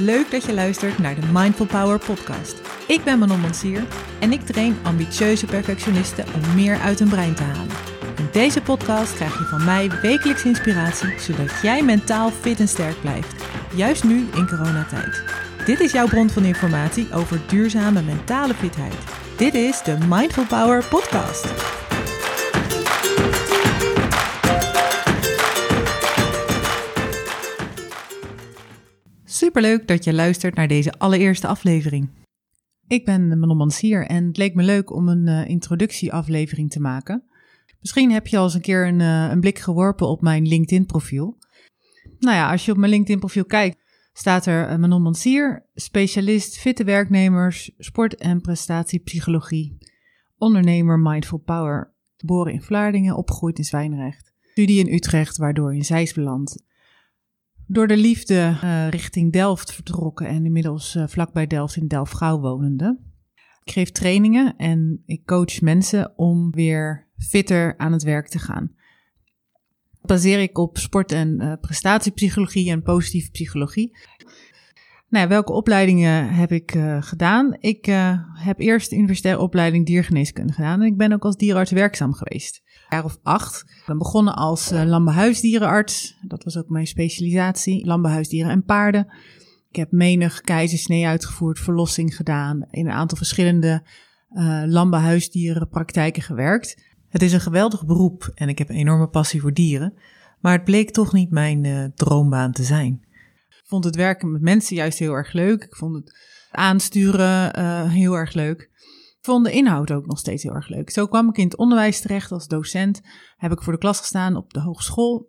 leuk dat je luistert naar de Mindful Power podcast. Ik ben Manon Mansier en ik train ambitieuze perfectionisten om meer uit hun brein te halen. In deze podcast krijg je van mij wekelijks inspiratie, zodat jij mentaal fit en sterk blijft. Juist nu in coronatijd. Dit is jouw bron van informatie over duurzame mentale fitheid. Dit is de Mindful Power podcast. Superleuk dat je luistert naar deze allereerste aflevering. Ik ben Manon Mansier en het leek me leuk om een uh, introductieaflevering te maken. Misschien heb je al eens een keer een, uh, een blik geworpen op mijn LinkedIn-profiel. Nou ja, als je op mijn LinkedIn-profiel kijkt, staat er uh, Manon Mansier, specialist fitte werknemers, sport- en prestatiepsychologie, ondernemer Mindful Power, geboren in Vlaardingen, opgegroeid in Zwijnrecht, studie in Utrecht, waardoor in Zeist beland door de liefde uh, richting Delft vertrokken en inmiddels uh, vlakbij Delft in Delft-Gouw wonende. Ik geef trainingen en ik coach mensen om weer fitter aan het werk te gaan. Baseer ik op sport- en uh, prestatiepsychologie en positieve psychologie. Nou, welke opleidingen heb ik gedaan? Ik heb eerst de universitaire opleiding diergeneeskunde gedaan en ik ben ook als dierenarts werkzaam geweest jaar of acht. Ik ben begonnen als uh, landbouwhuisdierenarts. Dat was ook mijn specialisatie. Landbouwhuisdieren en paarden. Ik heb menig keizersnee uitgevoerd, verlossing gedaan. In een aantal verschillende landbouwhuisdierenpraktijken gewerkt. Het is een geweldig beroep en ik heb een enorme passie voor dieren. Maar het bleek toch niet mijn droombaan te zijn. Ik vond het werken met mensen juist heel erg leuk. Ik vond het aansturen heel erg leuk vond de inhoud ook nog steeds heel erg leuk. Zo kwam ik in het onderwijs terecht als docent. Heb ik voor de klas gestaan op de hogeschool.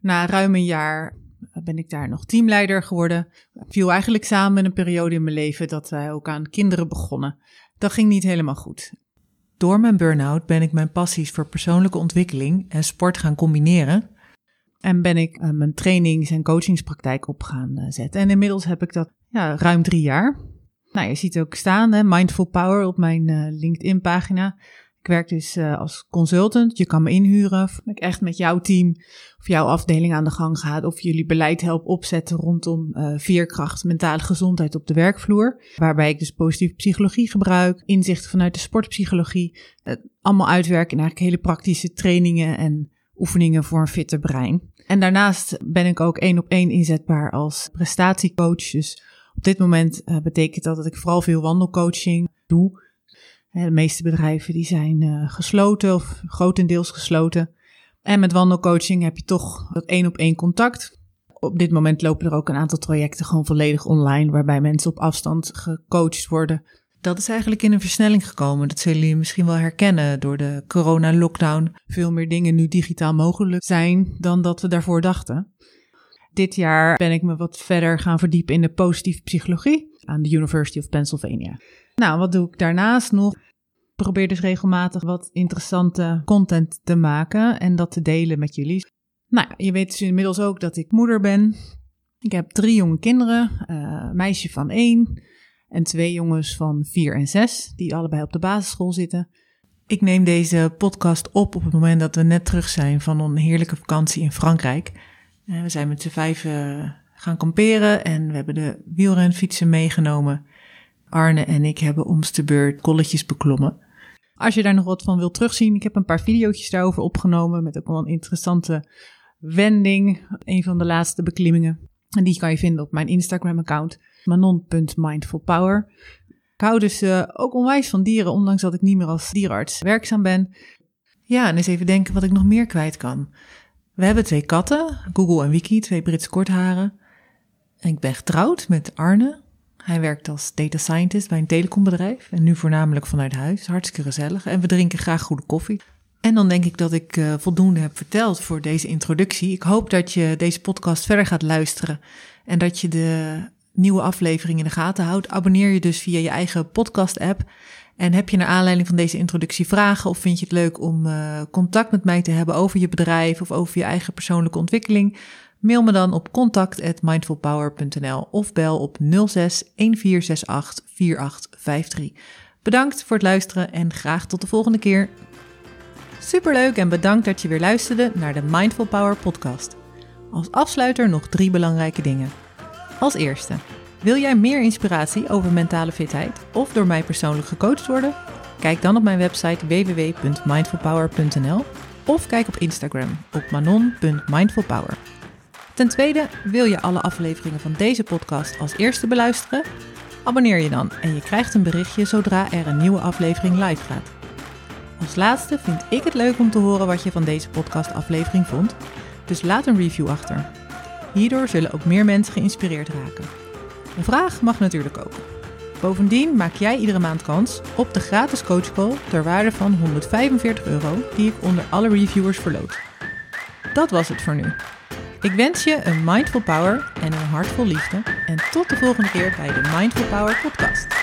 Na ruim een jaar ben ik daar nog teamleider geworden. Viel eigenlijk samen met een periode in mijn leven dat wij ook aan kinderen begonnen. Dat ging niet helemaal goed. Door mijn burn-out ben ik mijn passies voor persoonlijke ontwikkeling en sport gaan combineren. En ben ik uh, mijn trainings- en coachingspraktijk op gaan uh, zetten. En inmiddels heb ik dat ja, ruim drie jaar. Nou, je ziet ook staan, hè, Mindful Power op mijn uh, LinkedIn-pagina. Ik werk dus als consultant. Je kan me inhuren. Of ik echt met jouw team of jouw afdeling aan de gang ga. Of jullie beleid help opzetten rondom veerkracht, mentale gezondheid op de werkvloer. Waarbij ik dus positieve psychologie gebruik. Inzichten vanuit de sportpsychologie. allemaal uitwerken in eigenlijk hele praktische trainingen en oefeningen voor een fitter brein. En daarnaast ben ik ook één op één inzetbaar als prestatiecoach. Dus op dit moment uh, betekent dat dat ik vooral veel wandelcoaching doe. De meeste bedrijven die zijn uh, gesloten of grotendeels gesloten. En met wandelcoaching heb je toch dat één op één contact. Op dit moment lopen er ook een aantal trajecten gewoon volledig online, waarbij mensen op afstand gecoacht worden. Dat is eigenlijk in een versnelling gekomen. Dat zullen jullie misschien wel herkennen door de corona-lockdown. Veel meer dingen nu digitaal mogelijk zijn dan dat we daarvoor dachten. Dit jaar ben ik me wat verder gaan verdiepen in de positieve psychologie aan de University of Pennsylvania. Nou, wat doe ik daarnaast nog? Ik probeer dus regelmatig wat interessante content te maken en dat te delen met jullie. Nou, je weet dus inmiddels ook dat ik moeder ben. Ik heb drie jonge kinderen, een meisje van één en twee jongens van vier en zes, die allebei op de basisschool zitten. Ik neem deze podcast op op het moment dat we net terug zijn van een heerlijke vakantie in Frankrijk. We zijn met z'n vijf gaan kamperen en we hebben de wielrenfietsen meegenomen. Arne en ik hebben om de beurt kolletjes beklommen. Als je daar nog wat van wilt terugzien, ik heb een paar video's daarover opgenomen met ook wel een interessante wending. Een van de laatste beklimmingen. En die kan je vinden op mijn Instagram-account, manon.mindfulpower. Ik hou dus uh, ook onwijs van dieren, ondanks dat ik niet meer als dierenarts werkzaam ben. Ja, en eens even denken wat ik nog meer kwijt kan. We hebben twee katten, Google en Wiki, twee Britse kortharen. En ik ben getrouwd met Arne. Hij werkt als data scientist bij een telecombedrijf en nu voornamelijk vanuit huis. Hartstikke gezellig. En we drinken graag goede koffie. En dan denk ik dat ik uh, voldoende heb verteld voor deze introductie. Ik hoop dat je deze podcast verder gaat luisteren en dat je de nieuwe aflevering in de gaten houdt. Abonneer je dus via je eigen podcast-app. En heb je naar aanleiding van deze introductie vragen of vind je het leuk om uh, contact met mij te hebben over je bedrijf of over je eigen persoonlijke ontwikkeling? Mail me dan op contact@mindfulpower.nl of bel op 06 1468 4853. Bedankt voor het luisteren en graag tot de volgende keer. Superleuk en bedankt dat je weer luisterde naar de Mindful Power podcast. Als afsluiter nog drie belangrijke dingen. Als eerste, Wil jij meer inspiratie over mentale fitheid of door mij persoonlijk gecoacht worden? Kijk dan op mijn website www.mindfulpower.nl of kijk op Instagram op manon.mindfulpower. Ten tweede, wil je alle afleveringen van deze podcast als eerste beluisteren? Abonneer je dan en je krijgt een berichtje zodra er een nieuwe aflevering live gaat. Als laatste vind ik het leuk om te horen wat je van deze podcastaflevering vond, dus laat een review achter. Hierdoor zullen ook meer mensen geïnspireerd raken. Een vraag mag natuurlijk ook. Bovendien maak jij iedere maand kans op de gratis coachcall ter waarde van 145 euro die ik onder alle reviewers verloot. Dat was het voor nu. Ik wens je een mindful power en een hart vol liefde en tot de volgende keer bij de Mindful Power podcast.